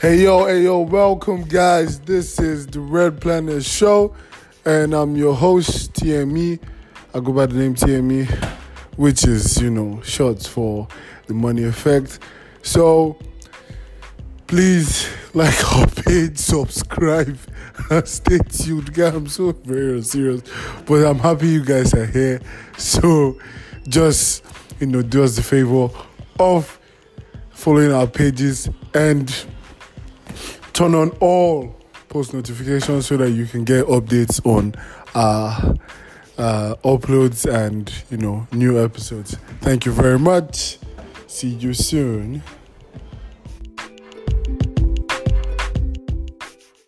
Hey yo, hey yo, welcome guys. This is the Red Planet Show, and I'm your host, TME. I go by the name TME, which is, you know, short for the money effect. So please like our page, subscribe, stay tuned. Guys, I'm so very serious, but I'm happy you guys are here. So just, you know, do us the favor of following our pages and turn on all post notifications so that you can get updates on our uh, uploads and you know new episodes. Thank you very much. See you soon.